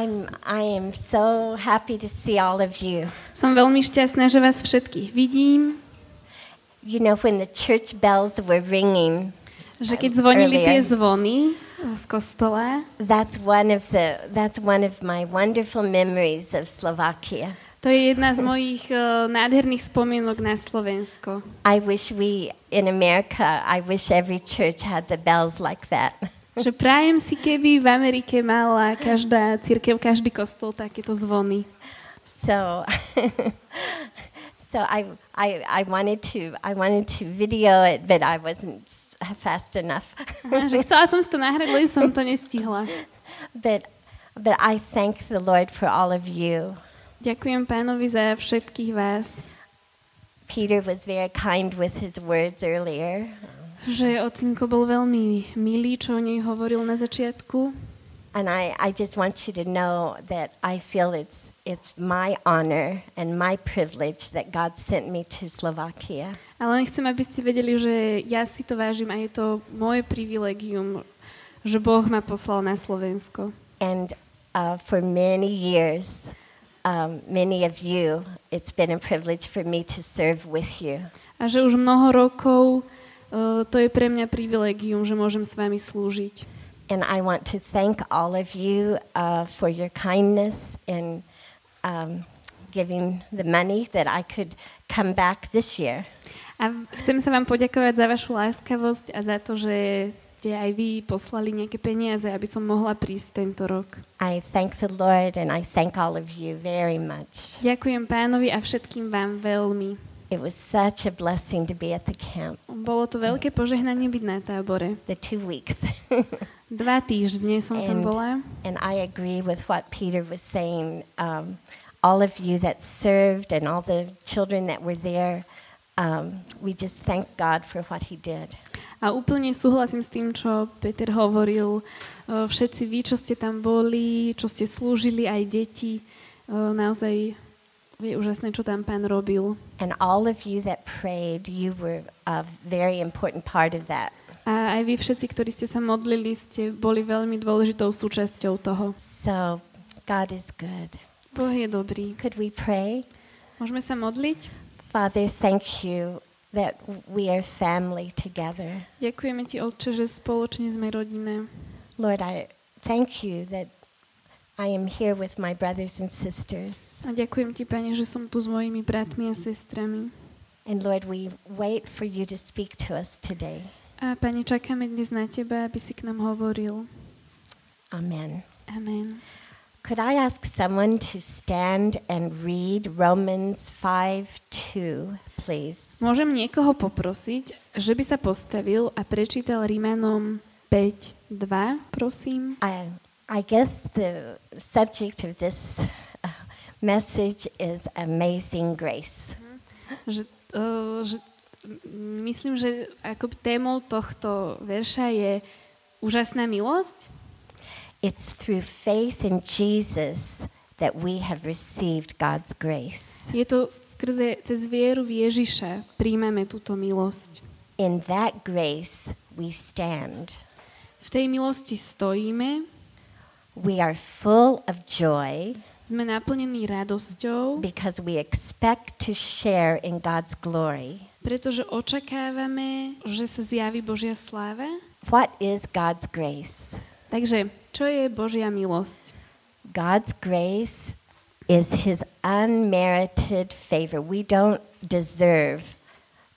I'm, I am so happy to see all of you. Som veľmi šťastná, že vás všetkých vidím. You know, when the church bells were ringing, Že keď zvonili tie Earlier. zvony z kostola, that's one of the that's one of my wonderful memories of Slovakia. to je jedna z mojich uh, nádherných spomienok na Slovensko. I wish we in America, I wish every church had the bells like that. Že prajem si, keby v Amerike mala každá církev, každý kostol takéto zvony. So so I, I I wanted to I wanted to video it, but I wasn't fast enough. že chcela som to nahrať, ale som to nestihla. but but I thank the Lord for all of you. Ďakujem pánovi za všetkých vás, Peter was very kind with his words earlier. Že ocinko bol veľmi milý, čo o nej hovoril na začiatku. And I, I just want you to know that I feel it's, it's my honor and my privilege that God sent me to Slovakia. Ale len chcem, aby ste vedeli, že ja si to vážim a je to moje privilegium, že Boh ma poslal na Slovensko. And uh, for many years, um, many of you, it's been a privilege for me to serve with you. A že už mnoho rokov uh, to je pre mňa privilegium, že môžem s vami slúžiť. And I want to thank all of you uh, for your kindness in um, giving the money that I could come back this year. A chcem sa vám poďakovať za vašu láskavosť a za to, že ste aj vy poslali nejaké peniaze, aby som mohla prísť tento rok. I thank the Lord and I thank all of you very much. Ďakujem pánovi a všetkým vám veľmi. It was such a blessing to be at the camp, Bolo to veľké požehnanie byť na tábore. the two weeks. Dva týždne som tam And- bola. and I agree with what Peter was saying. Um, all of you that served and all the children that were there, um, we just thank God for what he did. A úplne súhlasím s tým, čo Peter hovoril. O, Všetci vy, čo ste tam boli, čo ste slúžili, aj deti, o, naozaj je úžasné, čo tam pán robil. And all of you that prayed, you were a very important part of that. A aj vy všetci, ktorí ste sa modlili, ste boli veľmi dôležitou súčasťou toho. So God is good. Boh je dobrý. Could we pray? Môžeme sa modliť? Father, thank you that we are family together. Ďakujeme ti, Otče, že spoločne sme rodina. Lord, I thank you that I am here with my brothers and sisters. A ďakujem ti, Pane, že som tu s mojimi bratmi a sestrami. And Lord, we wait for you to speak to us today. A Pane, čakáme dnes na Teba, aby si k nám hovoril. Amen. Amen. Could I ask someone to stand and read Romans 5 2, please? Môžem niekoho poprosiť, že by sa postavil a prečítal Rímanom 5.2, prosím. I, I guess the subject of this uh, message is amazing grace. Že, uh, že, myslím, že ako témou tohto verša je úžasná milosť. It's through faith in Jesus that we have received God's grace. Je to skrze, cez vieru v Ježiša príjmame túto milosť. In that grace we stand. V tej milosti stojíme, We are full of joy sme naplnení radosťou, because we expect to share in God's glory. pretože očakávame, že sa zjaví Božia sláva. What is God's grace? Takže, čo je Božia milosť? God's grace is his unmerited favor. We don't deserve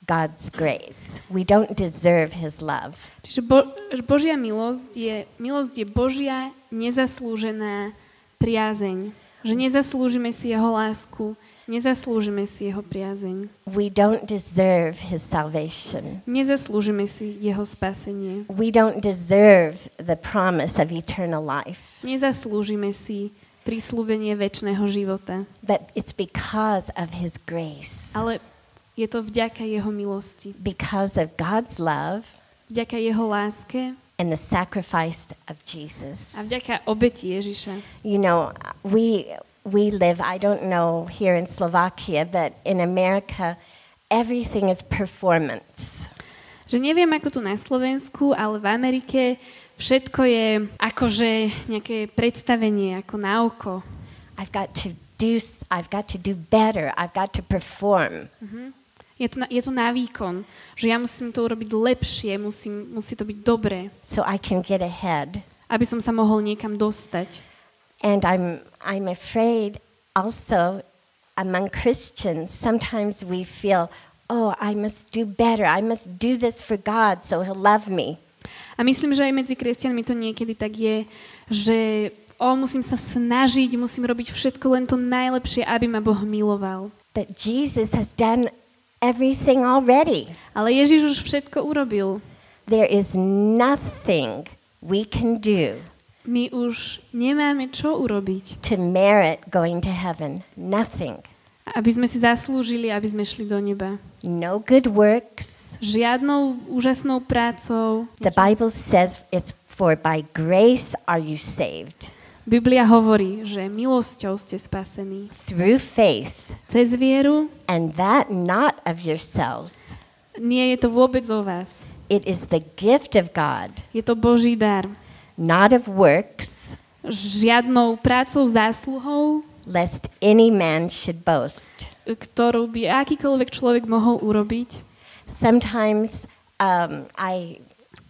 God's grace. We don't deserve his love. Čiže Bo- Božia milosť je, milosť je Božia nezaslúžená priazeň. Že nezaslúžime si jeho lásku, nezaslúžime si jeho priazeň. We don't deserve his salvation. Nezaslúžime si jeho spasenie. We don't deserve the promise of eternal life. Nezaslúžime si prísľubenie väčšného života. But it's because of his grace. Ale je to vďaka jeho milosti. Because of God's love Vďaka jeho láske and the sacrifice of Jesus. a vďaka obeti Ježiša. You know, we we live, I don't know here in Slovakia, but in America, everything is performance. Že neviem ako tu na Slovensku, ale v Amerike všetko je akože nejaké predstavenie, ako na oko. I've got to do, I've got to do better. I've got to perform. Je to, na, je to na výkon, že ja musím to urobiť lepšie, musím, musí to byť dobré, so I can get ahead. aby som sa mohol niekam dostať. And I'm, I'm afraid also among Christians, sometimes we feel, oh, I must do better. I must do this for God so He'll love me. A myslím, že aj medzi kresťanmi to niekedy tak je, že o, musím sa snažiť, musím robiť všetko len to najlepšie, aby ma Boh miloval. But Jesus has done everything already. Ale Ježiš už všetko urobil. There is nothing we can do My už nemáme čo urobiť, to merit going to heaven. Nothing. aby sme si zaslúžili, aby sme šli do neba. No good works. Žiadnou úžasnou prácou. The Bible says it's for by grace are you saved Biblia hovorí, že milosťou ste spasení. through faith, Cez vieru and that not of yourselves. nie je to vôbec o vás. It is the gift of God, Je to Boží dar. not of works, Žiadnou prácou, zásluhou, lest any man should boast. ktorú by akýkoľvek človek mohol urobiť. Sometimes um, I,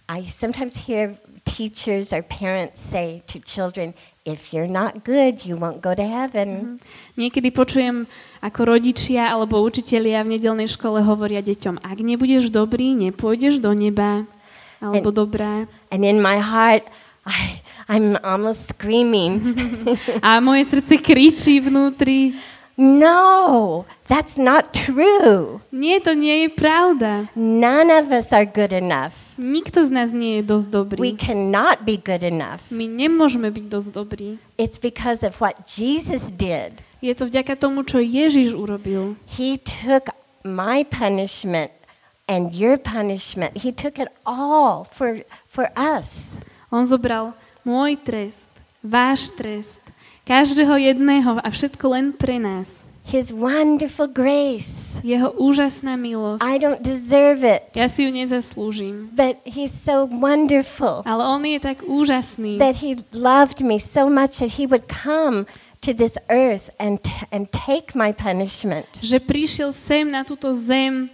I sometimes hear teachers or parents say to children, if you're not good, you won't go to heaven. Niekedy počujem, ako rodičia alebo učitelia v nedelnej škole hovoria deťom, ak nebudeš dobrý, nepôjdeš do neba. Alebo dobrá. And in my heart, I, I'm almost screaming, A moje srdce kričí vnútri. no, that's not true. Nie, to nie je pravda. None of us are good enough. Nikto z nás nie je dosť dobrý. We cannot be good enough. My nemôžeme byť dosť dobrí. It's because of what Jesus did. Je to vďaka tomu, čo Ježiš urobil. He took my punishment and your punishment. He took it all for, for us. On zobral môj trest, váš trest, každého jedného a všetko len pre nás. His wonderful grace. Jeho úžasná milosť. I don't deserve it, Ja si ju nezaslúžim. but He's so wonderful Ale on je tak úžasný, that He loved me so much that He would come to this earth and, and take my punishment. že prišiel sem na túto zem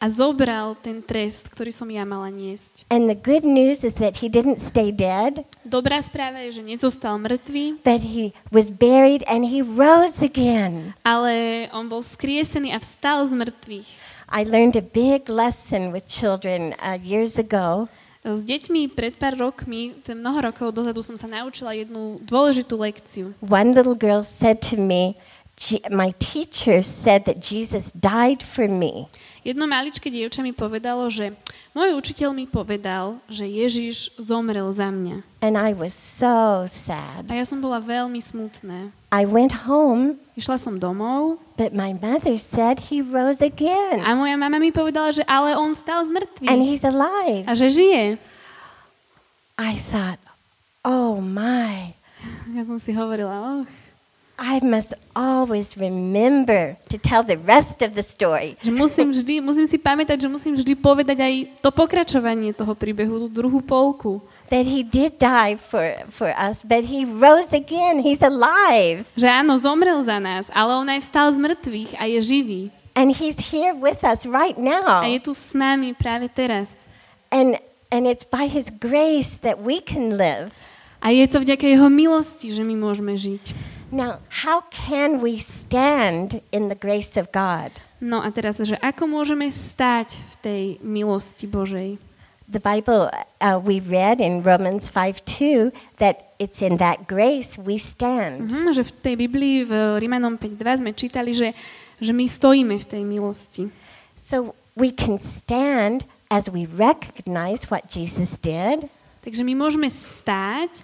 a zobral ten trest, ktorý som ja mala niesť. And the good news is that He didn't stay dead, Dobrá správa je, že nezostal mŕtvý, but He was buried and He rose again. ale on bol skriesený a vstal z mŕtvych. I learned a big lesson with children uh, years ago. S deťmi pred pár rokmi, mnoho rokov dozadu, som sa naučila jednu dôležitú lekciu. One little girl said to me, "Je- My teacher said that Jesus died for me. Jedno maličké dievča mi povedalo, že môj učiteľ mi povedal, že Ježiš zomrel za mňa. And I was so sad. A ja som bola veľmi smutná. I went home, Išla som domov but my mother said he rose again a moja mama mi povedala, že ale on vstal z and mŕtvych he's alive. a že žije. I thought, oh my, Ja som si hovorila, oh, I must always remember to tell the rest of the story. že musím vždy, musím si pamätať, že musím vždy povedať aj to pokračovanie toho príbehu, tú druhú polku. That he did die for, for us, but he rose again. He's alive. Že áno, zomrel za nás, ale on aj vstal z mŕtvych a je živý. And he's here with us right A now. je tu s nami práve teraz. And, and it's by his grace that we can live. A je to vďaka jeho milosti, že my môžeme žiť. Now, how can we stand in the grace of God? No a teraz, že ako môžeme stať v tej milosti Božej? The Bible uh, we read in Romans 5 2 that it's in that grace we stand. Mhm, že v tej Biblii v Rímanom 5.2 sme čítali, že, že my stojíme v tej milosti. So we can stand as we recognize what Jesus did Takže my môžeme stáť,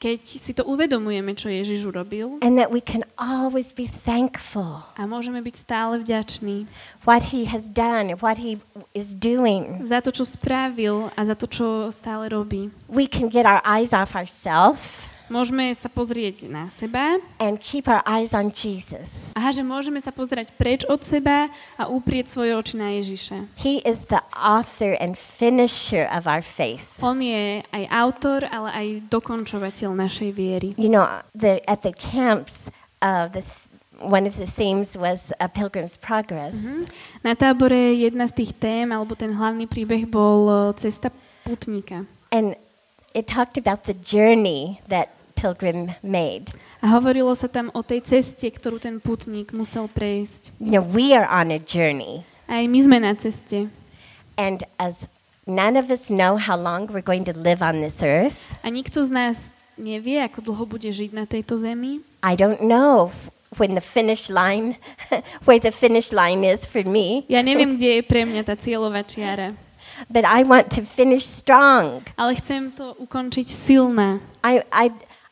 keď si to uvedomujeme, čo Ježiš urobil and that we can always be thankful a môžeme byť stále vďační what he has done what he is doing. za to, čo spravil a za to, čo stále robí. We can get our eyes off ourselves Môžeme sa pozrieť na seba and keep our eyes on Jesus. a že môžeme sa pozerať preč od seba a uprieť svoje oči na Ježiša. He is the author and finisher of our faith. On je aj autor, ale aj dokončovateľ našej viery. You know, the, at the camps, uh, the, th- one of the themes was a pilgrim's progress. Na tábore jedna z tých tém, alebo ten hlavný príbeh bol e, cesta putníka. And it talked about the journey that pilgrim made. A hovorilo sa tam o tej ceste, ktorú ten putník musel prejsť. You know, we are on a journey, Aj my sme na ceste. and as none of us know how long we're going to live on this earth, A nikto z nás nevie, ako dlho bude žiť na tejto zemi. I don't know when the finish line, where the finish line is for me, Ja neviem, kde je pre mňa tá cieľová čiara. but I want to finish strong. Ale chcem to ukončiť silná. I, I,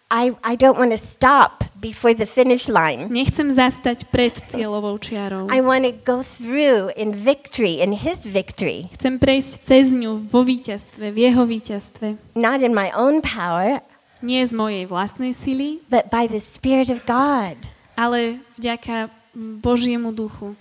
I, I don't want to stop before the finish line. Nechcem zastať pred cieľovou čiarou. I want to go through in victory, in His victory, Chcem prejsť cez ňu vo víťazstve, v jeho víťazstve. not in my own power, Nie z mojej vlastnej sily, but by the Spirit of God. ale vďaka Božiemu duchu.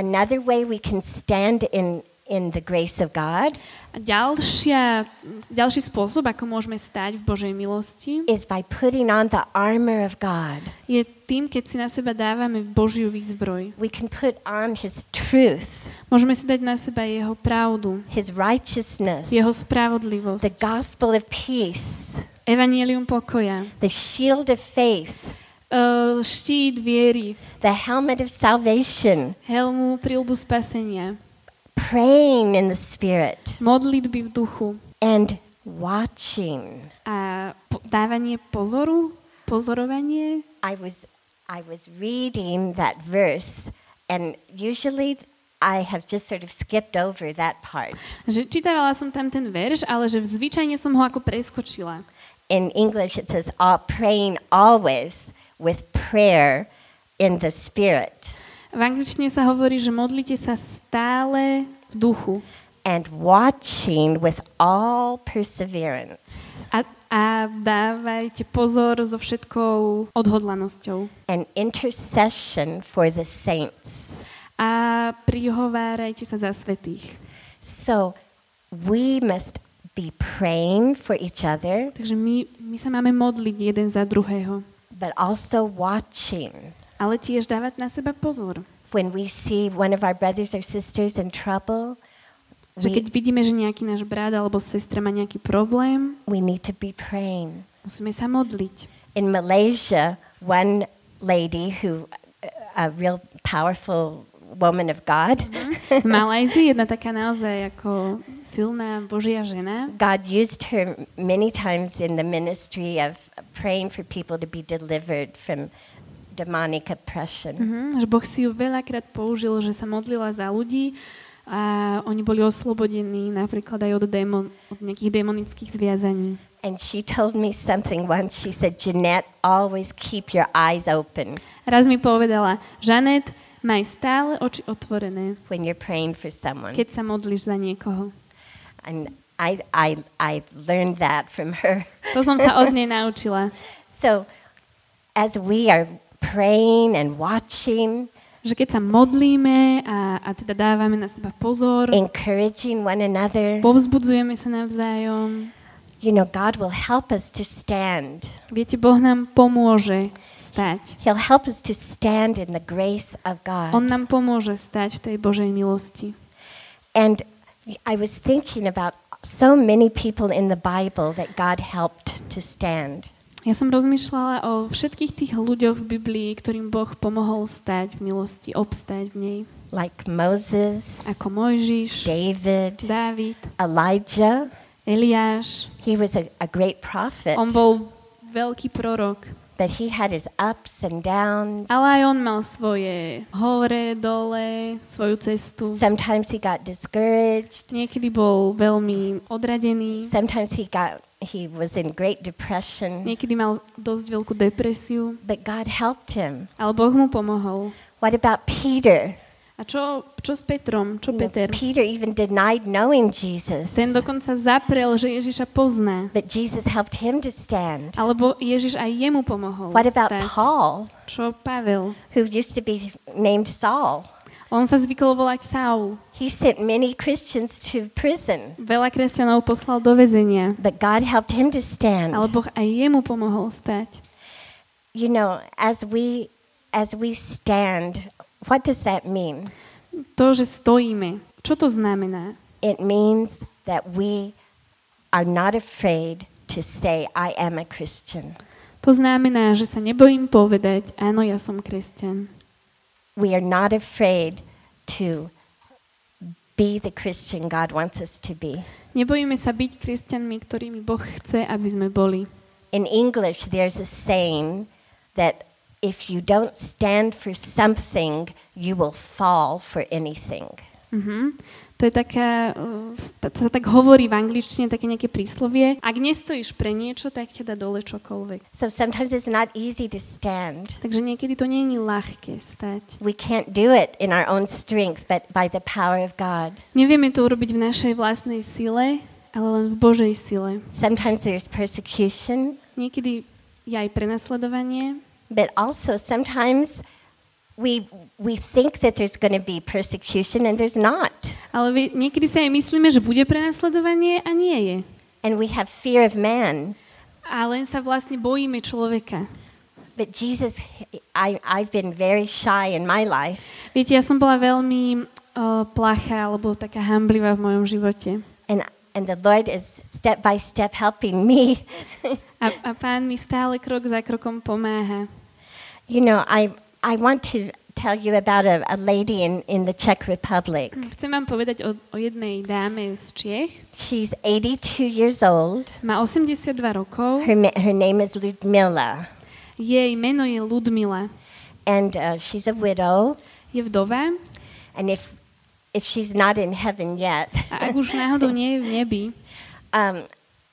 Another way we can stand in, in the grace of God A ďalšia, ďalší spôsob, ako môžeme stať v Božej milosti, is by putting on the armor of God. je tým, keď si na seba dávame Božiu výzbroj. We can put on His truth, Môžeme si dať na seba jeho pravdu, His righteousness, jeho the spravodlivosť, gospel of peace, evanielium pokoja, the shield of faith, eh, štít viery, the helmet of salvation, helmu prilbu spasenia, praying in the Spirit, modlitby v duchu and watching. a dávanie pozoru, pozorovanie. I was, I was reading that verse, and usually I have just sort of skipped over that part. Že čítavala som tam ten verš, ale že zvyčajne som ho ako preskočila. In English, it says, all, praying always with prayer in the Spirit, V angličtine sa hovorí, že modlite sa stále v duchu and watching with all perseverance a, a dávajte pozor so všetkou odhodlanosťou and intercession for the saints. a prihovárajte sa za svetých. So we must be praying for each other, Takže my, my sa máme modliť jeden za druhého, but also watching. ale tiež dávať na seba pozor. When we see one of our brothers or sisters in trouble, Že keď we, vidíme, že nejaký náš brat alebo sestra má nejaký problém, we need to be praying. musíme sa modliť. In Malaysia, one lady who, a real powerful woman of God, V Malajzii jedna taká naozaj ako silná Božia žena. God used her many times in the ministry of praying for people to be delivered from demonic oppression. Mhm, že Boh si ju veľakrát použil, že sa modlila za ľudí a oni boli oslobodení napríklad aj od, démon, od nejakých demonických zviazaní. And she told me something once. She said, Jeanette, always keep your eyes open Raz mi povedala, Žanet, maj stále oči otvorené, when you're praying for someone. keď sa modlíš za niekoho. And I, I, I learned that from her. To som sa od nej naučila. So as we are praying and watching, Že keď sa modlíme a, a teda dávame na seba pozor, encouraging one another, povzbudzujeme sa navzájom, you know, God will help us to stand. viete, Boh nám pomôže stať. He'll help us to stand in the grace of On God. nám pomôže stať v tej Božej milosti. And I was thinking about so many people in the Bible that God helped to stand. Ja som rozmýšľala o všetkých tých ľuďoch v Biblii, ktorým Boh pomohol stať v milosti, obstať v nej. Like Moses, Ako Mojžiš, David, Dávid, Elijah. Eliáš. He was a, a great prophet, On bol veľký prorok, but he had his ups and downs. ale aj on mal svoje hore, dole, svoju cestu. Sometimes he got discouraged. Niekedy bol veľmi odradený, Sometimes he got he was in great depression, niekedy mal dosť veľkú depresiu, but God helped him. ale Boh mu pomohol. What about Peter? A čo, čo s Petrom? Čo You know, Peter? Peter even denied knowing Jesus, Ten dokonca zaprel, že Ježiša pozná. but Jesus helped him to stand. Alebo Ježiš aj jemu pomohol What about stať. Paul, Čo Pavel? who used to be named Saul? On sa zvykol volať Saul. He sent many Christians to prison, Veľa kresťanov poslal do väzenia. but God helped him to stand. Ale Boh aj jemu pomohol stať. You know, as we as we stand, what does that mean? To, že stojíme. Čo to znamená? It means that we are not afraid to say I am a Christian. To znamená, že sa nebojím povedať, áno, ja som kresťan. We are not afraid to be the Christian God wants us to be. Nebojíme sa byť kresťanmi, ktorými Boh chce, aby sme boli. In English, there's a saying that if you don't stand for something, you will fall for anything. Mhm. To je taká, sa sa tak hovorí v angličtine, také nejaké príslovie. Ak nestojíš pre niečo, tak ťa dá dole čokoľvek. So sometimes it's not easy to stand. Takže niekedy to nie je ľahké stať. We can't do it in our own strength, but by the power of God. Nevieme to urobiť v našej vlastnej sile, ale len v Božej sile. Sometimes there's persecution, Niekedy je aj prenasledovanie, but also sometimes we we think that there's going to be persecution and there's not. Ale niekedy sa aj myslíme, že bude prenasledovanie a nie je. And we have fear of man. A len sa vlastne bojíme človeka. But Jesus I I've been very shy in my life Viete, ja som bola veľmi uh, plachá alebo taká hamblivá v mojom živote. and and the Lord is step by step helping me. A, a pán mi stále krok za krokom pomáha. you know, I I want to tell you about a, a lady in, in the Czech Republic. Chcem vám povedať o, o jednej dáme z Čiech. She's 82 years old. Má 82 rokov. Her, her name is Ludmila, Jej meno je Ludmila. and uh, she's a widow. Je vdova And if if she's not in heaven yet, a ak už náhodou nie je v nebi, um,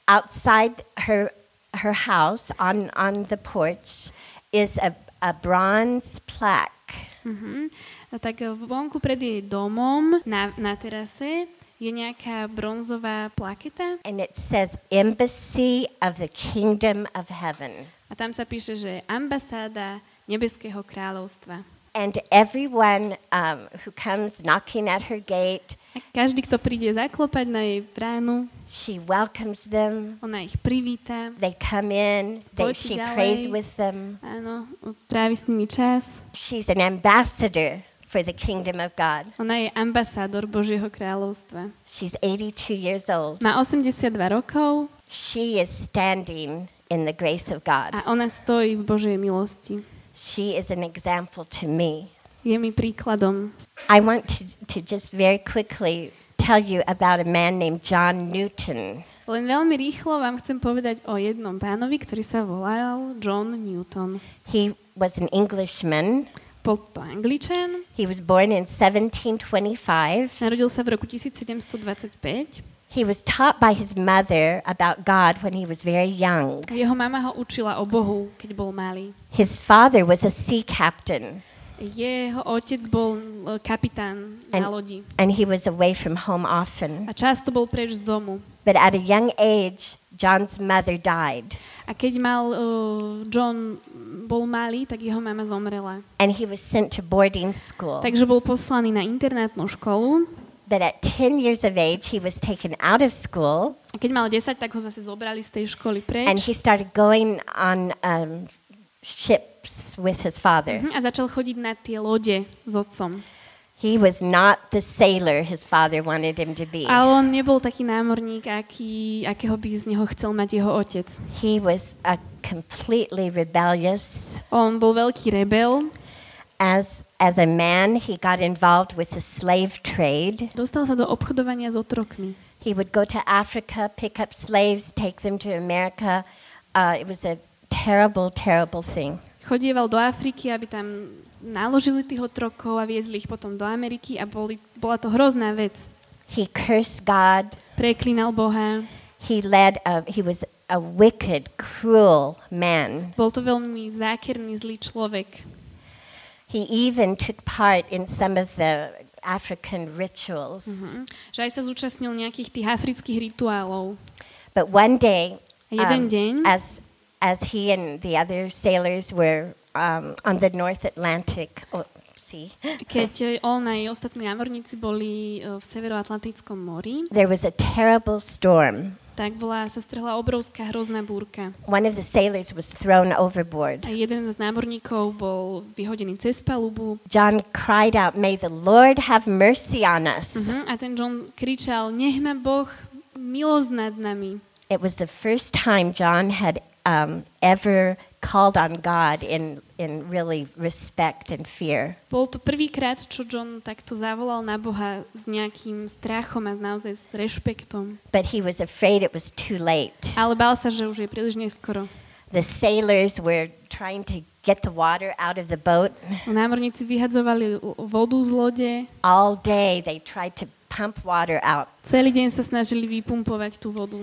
outside her her house on on the porch is a a bronze plaque, uh-huh, a tak vonku pred jej domom na, na terase je nejaká bronzová plaketa and it says "Embassy of the Kingdom of Heaven." a tam sa píše, že ambasáda Nebeského kráľovstva. And everyone um, who comes knocking at her gate, každý, kto príde zaklopať na jej bránu, she welcomes them. ona ich privíta, They come in. They, she ďalej. prays with them. áno, trávi s nimi čas. She's an ambassador for the kingdom of God. Ona je ambasádor Božieho kráľovstva. She's 82 years old. Má 82 rokov She is standing in the grace of God. a ona stojí v Božej milosti. She is an example to me. Je mi príkladom. I want to, to just very quickly tell you about a man named John Newton. Len veľmi rýchlo vám chcem povedať o jednom pánovi, ktorý sa volal John Newton. He was an Englishman. Bol to Angličan, He was born in 1725. narodil sa v roku 1725. He was taught by his mother about God when he was very young. Jeho mama ho učila o Bohu, keď bol malý. His father was a sea captain, Jeho otec bol e, kapitán na And- lodi and he was away from home often. a často bol preč z domu. But at a young age, John's mother died, A keď mal uh, John bol malý, tak jeho mama zomrela. and he was sent to boarding school. Takže bol poslaný na internátnu školu But at 10 years of age, he was taken out of school, a keď mal 10, tak ho zase zobrali z tej školy and preč he started going on um, ships with his father. Mhm, a začal chodiť na tie lode s otcom. He was not the sailor his father wanted him to be. Ale on nebol taký námorník, aký, akého by z neho chcel mať jeho otec. He was a completely rebellious. On bol veľký rebel, As as a man, he got involved with the slave trade. dostal sa do obchodovania s otrokmi. He would go to Africa, pick up slaves, take them to America. Uh, it was a terrible, terrible thing. Chodieval do Afriky, aby tam naložili tých otrokov a viezli ich potom do Ameriky a boli, bola to hrozná vec. He cursed God. Preklínal Boha. He led a, he was a wicked, cruel man. Bol to veľmi zákerný, zlý človek. He even took part in some of the African rituals. Mhm. Že aj sa zúčastnil nejakých tých afrických rituálov. But one day, jeden um, deň, as as he and the other sailors were um, on the North Atlantic Sea, keď on aj ostatní námorníci boli e, v Severoatlantickom mori, there was a terrible storm. tak bola, sa strhla obrovská hrozná búrka. One of the sailors was thrown overboard. A jeden z námorníkov bol vyhodený cez palubu. John cried out, "May the Lord have mercy on us." Uh-huh. A ten John kričal, nech ma Boh milosť nad nami. It was the first time John had um, ever called on God in in really respect and fear. Bol to prvýkrát, čo John takto zavolal na Boha s nejakým strachom a naozaj s rešpektom. But he was afraid it was too late. Ale bál sa, že už je príliš neskoro. The sailors were trying to get the water out of the boat. Námorníci vyhadzovali vodu z lode. All day they tried to pump water out. Celý deň sa snažili vypumpovať tú vodu.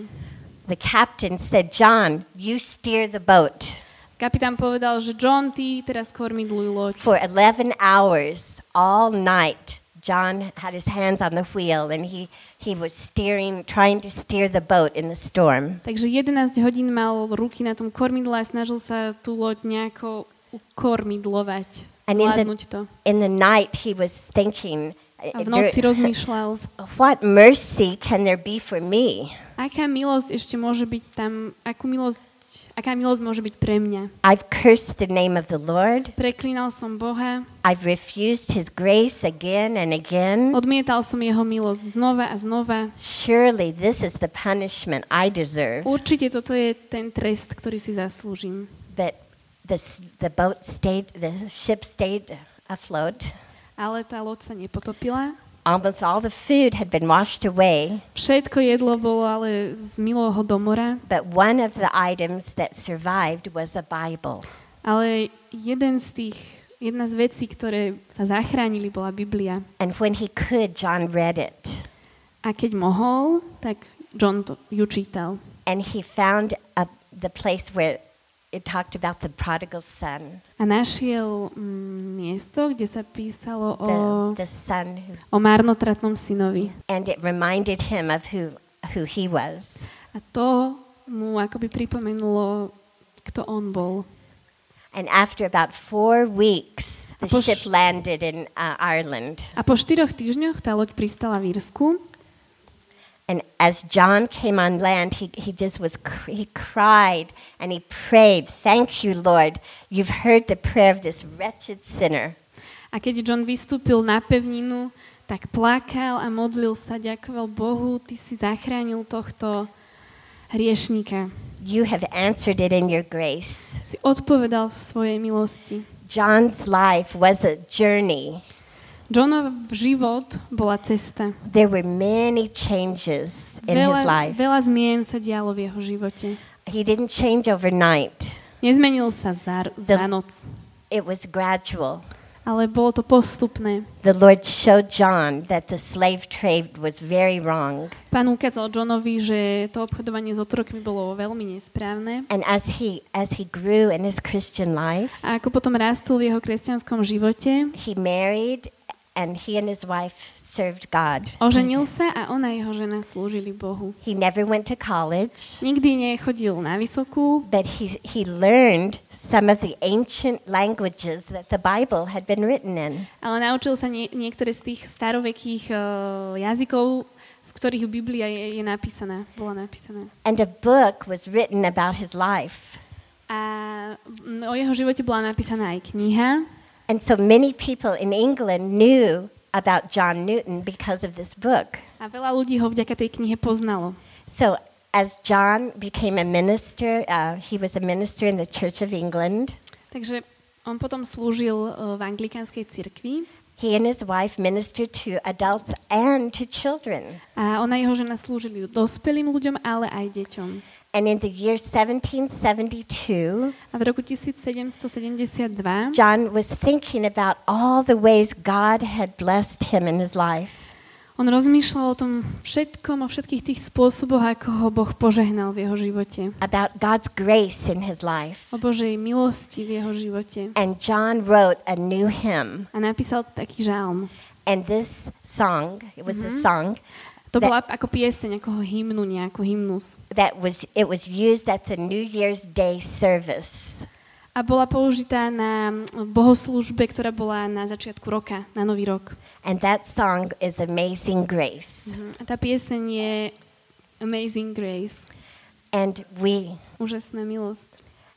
The captain said, John, you steer the boat. Kapitán povedal, že John, ty teraz kormidluj loď. For 11 hours, all night, John had his hands on the wheel and he, he was steering, trying to steer the boat in the storm. Takže 11 hodín mal ruky na tom kormidle a snažil sa tú loď nejako ukormidlovať, And in the- to. In the night, he was thinking, A v dur- noci rozmýšľal, what mercy can there be for me? aká milosť ešte môže byť tam, akú milosť, aká milosť môže byť pre mňa. I've cursed the name of the Lord. Preklínal som Boha, I've refused his grace again and again. odmietal som jeho milosť znova a znova. Surely this is the punishment I deserve. Určite toto je ten trest, ktorý si zaslúžim. But the, the boat stayed, the ship stayed afloat. Ale tá loď sa nepotopila. Almost all the food had been washed away, Všetko jedlo bolo ale zmilo ho do mora. but one of the items that survived was a Bible. Ale jeden z tých, jedna z vecí, ktoré sa zachránili, bola Biblia. And when he could, John read it. A keď mohol, tak John to, ju čítal. And he found a, the place where it talked about the prodigal son, A našiel mm, miesto, kde sa písalo o, the, the son who, o marnotratnom synovi. and it reminded him of who, who he was. A to mu akoby pripomenulo, kto on bol. And after about four weeks, the ship landed in uh, Ireland. A po štyroch týždňoch tá loď pristala v Írsku And as John came on land, he, he just was, he cried and he prayed, Thank you, Lord. You've heard the prayer of this wretched sinner. A keď John vystúpil na pevninu, tak plakal a modlil sa, ďakoval Bohu, ty si zachránil tohto hriešníka. You have answered it in your grace. Si odpovedal v svojej milosti. John's life was a journey. Johnov život bola cesta. There were many changes in his Veľa, life. veľa zmien sa dialo v jeho živote. He didn't change overnight, Nezmenil sa za, za noc, it was gradual. ale bolo to postupné. The Lord showed John that the slave trade was very wrong. Pán ukázal Johnovi, že to obchodovanie s otrokmi bolo veľmi nesprávne. And as he, as he grew in his Christian life, A ako potom rástol v jeho kresťanskom živote, he married and he and his wife served God. oženil sa a ona jeho žena slúžili Bohu. He never went to college, Nikdy nechodil na vysokú, but he, he learned some of the ancient languages that the Bible had been written in. ale naučil sa nie, niektoré z tých starovekých uh, jazykov, v ktorých Biblia je, je napísaná, bola napísaná. And a book was written about his life. A mm, o jeho živote bola napísaná aj kniha. And so many people in England knew about John Newton because of this book. A veľa ľudí ho vďaka tej knihe poznalo. So as John became a minister, uh, he was a minister in the Church of England. Takže on potom slúžil uh, v anglikánskej cirkvi He and his wife ministered to adults and to children. a ona jeho žena slúžili dospelým ľuďom, ale aj deťom. And in the year 1772, A v roku 1772 John was thinking about all the ways God had blessed him in his life. On rozmýšľal o tom všetkom, o všetkých tých spôsoboch, ako ho Boh požehnal v jeho živote. about God's grace in his life. O Božej milosti v jeho živote. And John wrote a new hymn. A napísal taký žalm. And this song, it was a song To That- bola ako pieseň, ako hymnu, nejakú hymnus. that was it was used at the New Year's Day service. A bola použitá na bohoslúžbe, ktorá bola na začiatku roka, na Nový rok. And that song is Amazing Grace. Mhm. A tá pieseň je Amazing Grace. And we, Úžasná milosť.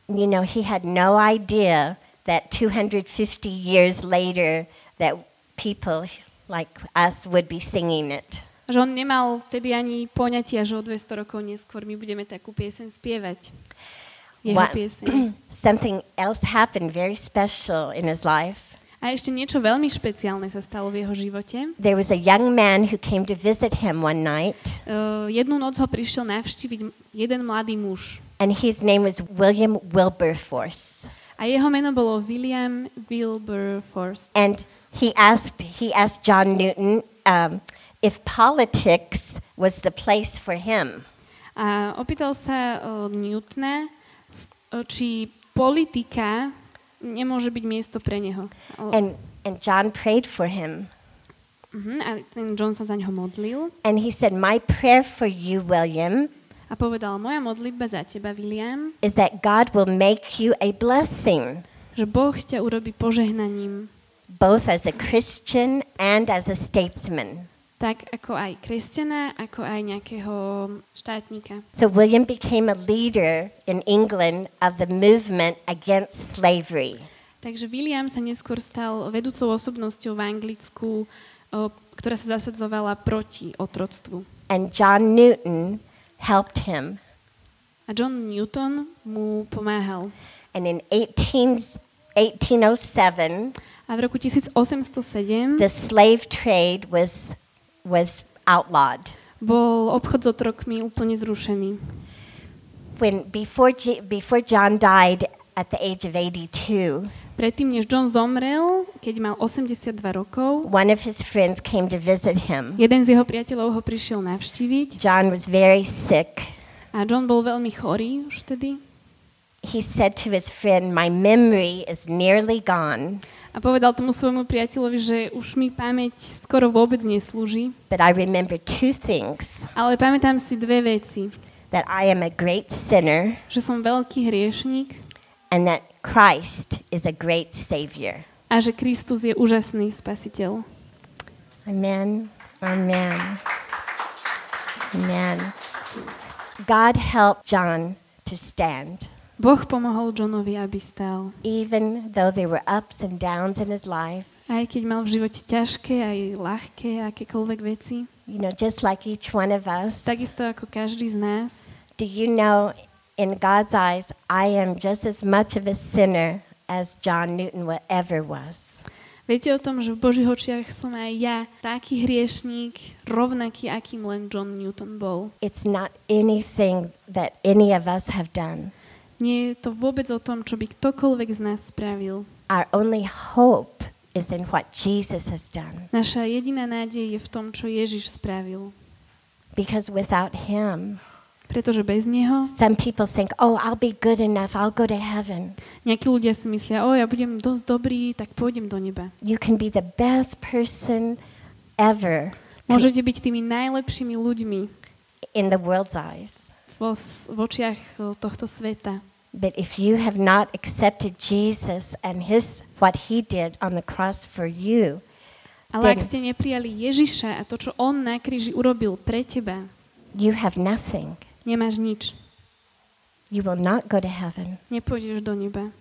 you know, he had no idea that 250 years later that people like us would be singing it. Že on nemal vtedy ani poňatia, že o 200 rokov neskôr my budeme takú pieseň spievať. Jeho Wha- pieseň. Something else happened very special in his life. A ešte niečo veľmi špeciálne sa stalo v jeho živote. There was a young man who came to visit him one night, Uh, jednu noc ho prišiel navštíviť jeden mladý muž. and his name was William Wilberforce. A jeho meno bolo William Wilberforce. And he asked, he asked John Newton um, if politics was the place for him. A opýtal sa uh, Newtona, uh, či politika nemôže byť miesto pre neho. And, and John prayed for him. Mhm, a ten John sa za ňoho modlil And he said, My prayer for you, William, a povedal, moja modlitba za teba, William, is that God will make you a blessing, že Boh ťa urobí požehnaním, both as a Christian and as a statesman. Tak ako aj kresťana, ako aj nejakého štátnika. So William became a leader in England of the movement against slavery. Takže William sa neskôr stal vedúcou osobnosťou v Anglicku, ktorá sa zasadzovala proti otroctvu. And John Newton helped him. A John Newton mu pomáhal. And in 18, 1807, A v roku 1807 the slave trade was, was outlawed. bol obchod s otrokmi úplne zrušený. When, before, G, before John died at the age of 82, Predtým, než John zomrel, keď mal 82 rokov, one of his friends came to visit him. jeden z jeho priateľov ho prišiel navštíviť John was very sick. a John bol veľmi chorý už vtedy. He said to his friend, My memory is nearly gone, A povedal tomu svojmu priateľovi, že už mi pamäť skoro vôbec neslúži, but I remember two things ale pamätám si dve veci. that I am a great sinner Že som veľký hriešnik and that Christ is a great Savior. a že Kristus je úžasný spasiteľ. Amen. Amen. Amen. God helped John to stand, Boh pomohol Johnovi, aby stál. even though there were ups and downs in his life. Aj keď mal v živote ťažké, aj ľahké, akékoľvek veci. You know, just like each one of us. Takisto ako každý z nás. Do you know, in God's eyes, I am just as much of a sinner as John Newton ever was. Viete o tom, že v Božích očiach som aj ja taký hriešník, rovnaký, akým len John Newton bol. It's not anything that any of us have done. Nie je to vôbec o tom, čo by ktokoľvek z nás spravil. Our only hope is in what Jesus has done. Naša jediná nádej je v tom, čo Ježiš spravil. Because without Him, Pretože bez Neho some people think, oh, I'll be good enough, I'll go to heaven. nejakí ľudia si myslia, o, ja budem dosť dobrý, tak pôjdem do neba. You can be the best person ever Môžete byť tými najlepšími ľuďmi in the world's eyes. vo, v očiach o, tohto sveta. But if you have not accepted Jesus and his what he did on the cross for you, Ale ak ste neprijali Ježiša a to, čo On na kríži urobil pre teba, you have nothing. nemáš nič. You will not go to heaven. Nepôjdeš do neba.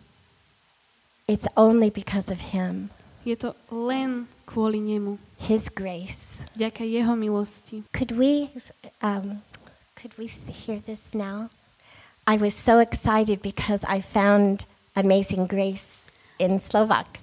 It's only because of him, Je to len kvôli Nemu. his grace. Vďaka Jeho milosti. Could we um, could we hear this now? I was so excited because I found Amazing Grace in Slovak.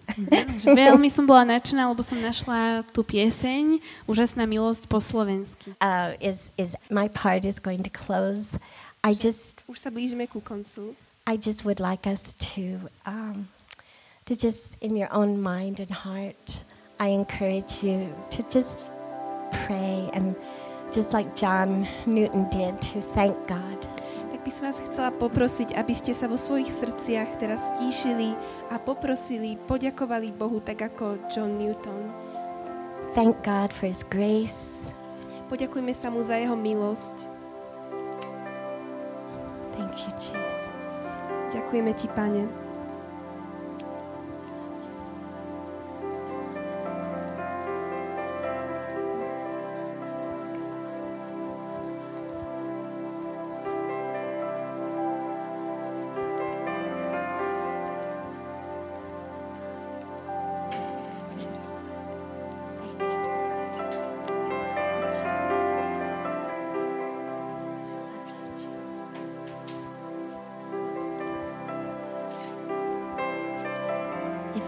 Že veľmi som bola nadšená, lebo som našla tú pieseň Úžasná milosť po slovensky. uh, is is my part is going to close. I just Už sa blížime ku koncu. I just would like us to um, to just in your own mind and heart. I encourage you to just pray and just like John Newton did, to thank God. By som vás chcela poprosiť, aby ste sa vo svojich srdciach teraz stíšili a poprosili, poďakovali Bohu tak ako John Newton. Thank God for His grace. Poďakujme sa mu za jeho milosť. Thank you, Jesus. Ďakujeme ti, Pane.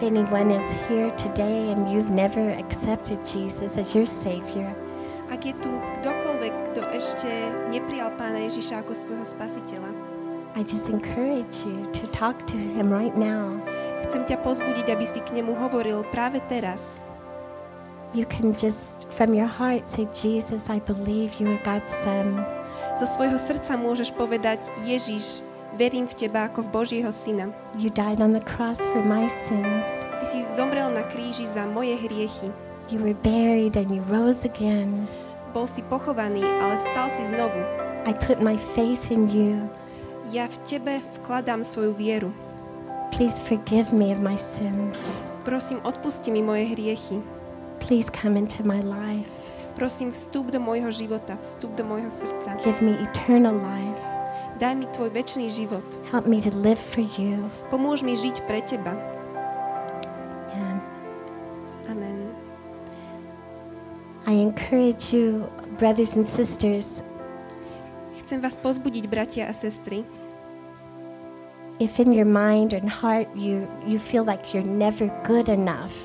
Anyone is here today and you've never accepted Jesus as your Savior, Ak je tu kdokoľvek, kto ešte neprijal Pána Ježiša ako svojho spasiteľa, I just encourage you to talk to Him right now. chcem ťa pozbudiť, aby si k nemu hovoril práve teraz. You can just, from your heart, say, Jesus, I believe you are God's Son. Zo svojho srdca môžeš povedať, Ježiš, verím v teba ako v Božieho syna. You died on the cross for my sins. Ty si zomrel na kríži za moje hriechy. You were buried and you rose again. Bol si pochovaný, ale vstal si znovu. I put my faith in you. Ja v tebe vkladám svoju vieru. Please forgive me of my sins. Prosím, odpusti mi moje hriechy. Please come into my life. Prosím, vstup do môjho života, vstup do môjho srdca. Give me eternal life. Daj mi tvoj väčší život. Help me to live for you. Pomôž mi žiť pre teba. Amen. I encourage you, brothers and sisters, Chcem vás pozbudiť, bratia a sestry. if in your mind and heart you, you feel like you're never good enough,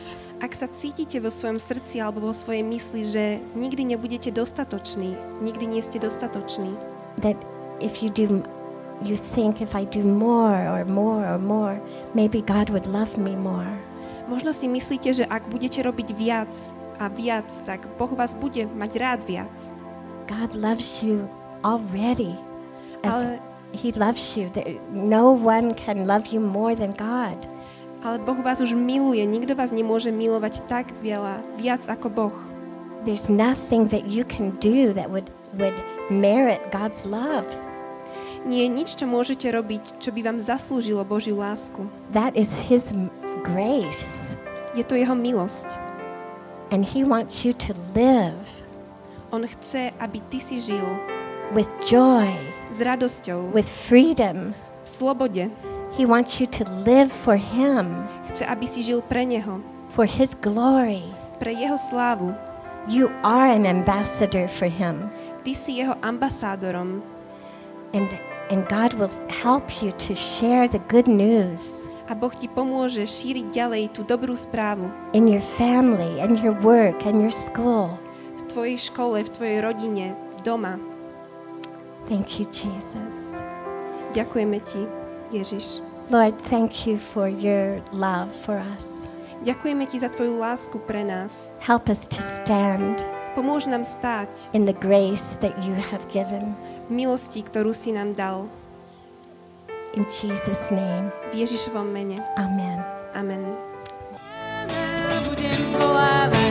Ak sa cítite vo svojom srdci alebo vo svojej mysli, že nikdy nebudete dostatoční, nikdy nie ste dostatoční, that if you do, you think if I do more or more or more, maybe God would love me more. možno si myslíte, že ak budete robiť viac a viac, tak Boh vás bude mať rád viac. God loves you already. Ale, He loves you. No one can love you more than God. ale Boh vás už miluje, nikto vás nemôže milovať tak veľa, viac ako Boh. There's nothing that you can do that would, would merit God's love. Nie je nič, čo môžete robiť, čo by vám zaslúžilo Božiu lásku. That is His grace. Je to Jeho milosť. And He wants you to live On chce, aby ty si žil with joy, s radosťou, with freedom. v slobode. He wants you to live for Him, Chce, aby si žil pre Neho, for His glory. pre Jeho slávu. You are an ambassador for Him. Ty si Jeho ambasádorom And, and God will help you to share the good news a Boh ti pomôže šíriť ďalej tú dobrú správu in your family and your work and your school. v tvojej škole, v tvojej rodine, doma. Thank you, Jesus. Ďakujeme ti, Ježiš. Lord, thank you for your love for us. Ďakujeme ti za tvoju lásku pre nás. Help us to stand Pomôž nám stáť in the grace that you have given. Milosti, ktorú si nám dal. In Jesus' name, V Ježišovom mene. amen. Amen. Budem zvolávať